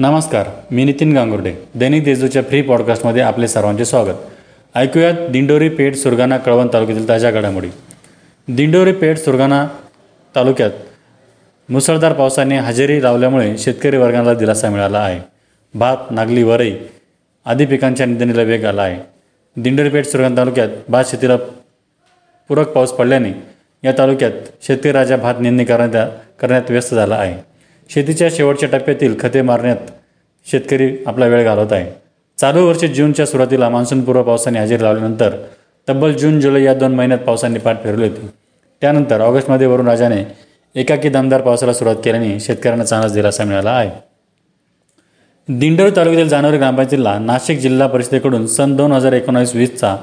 नमस्कार मी नितीन गांगुर्डे. दैनिक देजूच्या फ्री पॉडकास्टमध्ये आपले सर्वांचे स्वागत. ऐकूयात दिंडोरी पेठ सुरगाणा कळवण तालुक्यातील ताज्या घडामोडी. दिंडोरी पेठ सुरगाणा तालुक्यात मुसळधार पावसाने हजेरी लावल्यामुळे शेतकरी वर्गाला दिलासा मिळाला आहे. भात नागली वरई आदी पिकांच्या निधनीला वेग आला आहे. दिंडोरी पेठ सुरगाणा तालुक्यात भात शेतीला पूरक पाऊस पडल्याने या तालुक्यात शेतकरी राजा भात निंदणी करण्यात करण्यात व्यस्त झाला आहे. शेतीच्या शेवटच्या टप्प्यातील खते मारण्यात शेतकरी आपला वेळ घालवत आहे. चालू वर्षी जूनच्या सुरुवातीला मान्सूनपूर्व पावसाने हजेरी लावल्यानंतर तब्बल जून जुलै या दोन महिन्यात पावसाने पाठ फिरवली होती. त्यानंतर ऑगस्टमध्ये वरून राजाने एकाकी दमदार पावसाला सुरुवात केल्याने शेतकऱ्यांना चांगलाच दिलासा मिळाला आहे. दिंडोरी तालुक्यातील जानेवारी ग्रामपंचायतीला नाशिक जिल्हा परिषदेकडून सन दोन हजार एकोणावीस वीसचा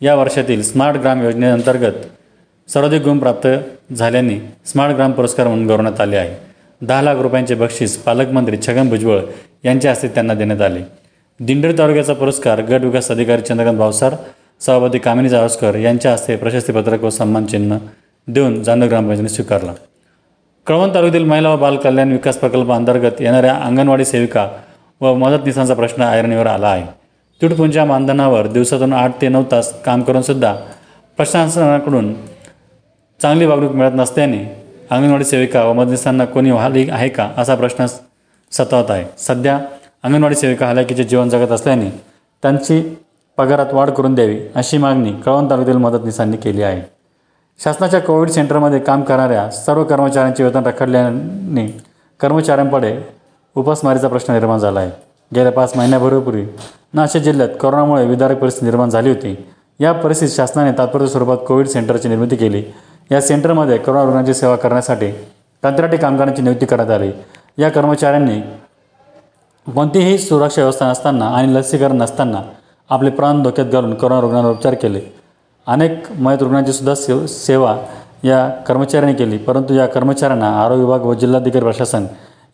या वर्षातील स्मार्ट ग्राम योजनेअंतर्गत सर्वाधिक गुण प्राप्त झाल्याने स्मार्ट ग्राम पुरस्कार म्हणून गौरवण्यात आले आहे. दहा लाख रुपयांचे बक्षीस पालकमंत्री छगन भुजबळ यांच्या हस्ते त्यांना देण्यात आले. दिंडोरी तालुक्याचा पुरस्कार गट विकास अधिकारी चंद्रकांत भावसार सभापती कामिनी जावस्कर यांच्या हस्ते प्रशस्तीपत्रक व सन्मानचिन्ह देऊन जानव ग्रामपंचायतीने स्वीकारला. कळवण तालुक्यातील महिला व बाल कल्याण विकास प्रकल्पाअंतर्गत येणाऱ्या अंगणवाडी सेविका व मदतनीसांचा प्रश्न ऐरणीवर आला आहे. तुटपुंच्या मानधनावर दिवसातून आठ ते नऊ तास काम करूनसुद्धा प्रशासनाकडून चांगली वागणूक मिळत नसल्याने अंगणवाडी सेविका व मदतनीसांना कोणी व्हाली आहे का असा प्रश्न सतावत आहे. सध्या अंगणवाडी सेविका हलाखीचे जीवन जगत असल्याने त्यांची पगारात वाढ करून द्यावी अशी मागणी कळवण तालुक्यातील मदतनीसांनी केली आहे. शासनाच्या कोविड सेंटरमध्ये काम करणाऱ्या सर्व कर्मचाऱ्यांचे वेतन रखडल्याने कर्मचाऱ्यांपुढे उपासमारीचा प्रश्न निर्माण झाला आहे. गेल्या पाच महिन्याभरापूर्वी नाशिक जिल्ह्यात कोरोनामुळे विदारक परिस्थिती निर्माण झाली होती. या परिस्थितीत शासनाने तात्पुरत्या स्वरूपात कोविड सेंटरची निर्मिती केली. या सेंटरमध्ये करोना रुग्णांची सेवा करण्यासाठी कंत्राटी कामगारांची नियुक्ती करण्यात आली. या कर्मचाऱ्यांनी कोणतीही सुरक्षा व्यवस्था नसताना आणि लसीकरण नसताना आपले प्राण धोक्यात घालून करोना रुग्णांवर उपचार केले. अनेक मयत रुग्णांची सुद्धा सेव सेवा या कर्मचाऱ्यांनी केली परंतु या कर्मचाऱ्यांना आरोग्य विभाग व जिल्हाधिकारी प्रशासन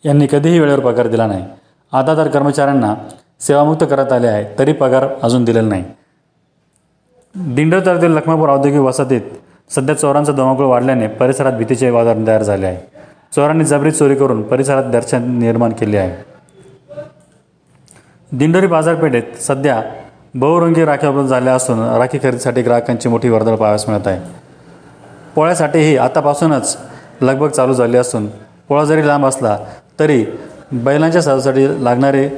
यांनी कधीही वेळेवर पगार दिला नाही. आता तर कर्मचाऱ्यांना सेवामुक्त करत आले आहे तरी पगार अजून दिलेला नाही. दिंडोर तालुक्यातील लखमापूर औद्योगिक वसाहतीत सध्या चोरांचा धुमाकूळ वाढल्याने परिसरात भीतीचे वातावरण तयार झाले आहे. चोरांनी जबरी चोरी करून परिसरात दर्शन निर्माण केले आहे. दिंडोरी बाजारपेठेत सध्या बहुरंगी राखी उपलब्ध झाल्या असून राखी खरेदीसाठी ग्राहकांची मोठी वर्दळ पाहावयास मिळत आहे. पोळ्यासाठीही आतापासूनच लगबग चालू झाली असून पोळा जरी लांब असला तरी बैलांच्या साजासाठी लागणारे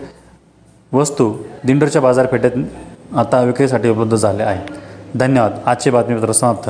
वस्तू दिंडोरच्या बाजारपेठेत आता विक्रीसाठी उपलब्ध झाले आहे. धन्यवाद. आजची बातमीपत्र समाप्त.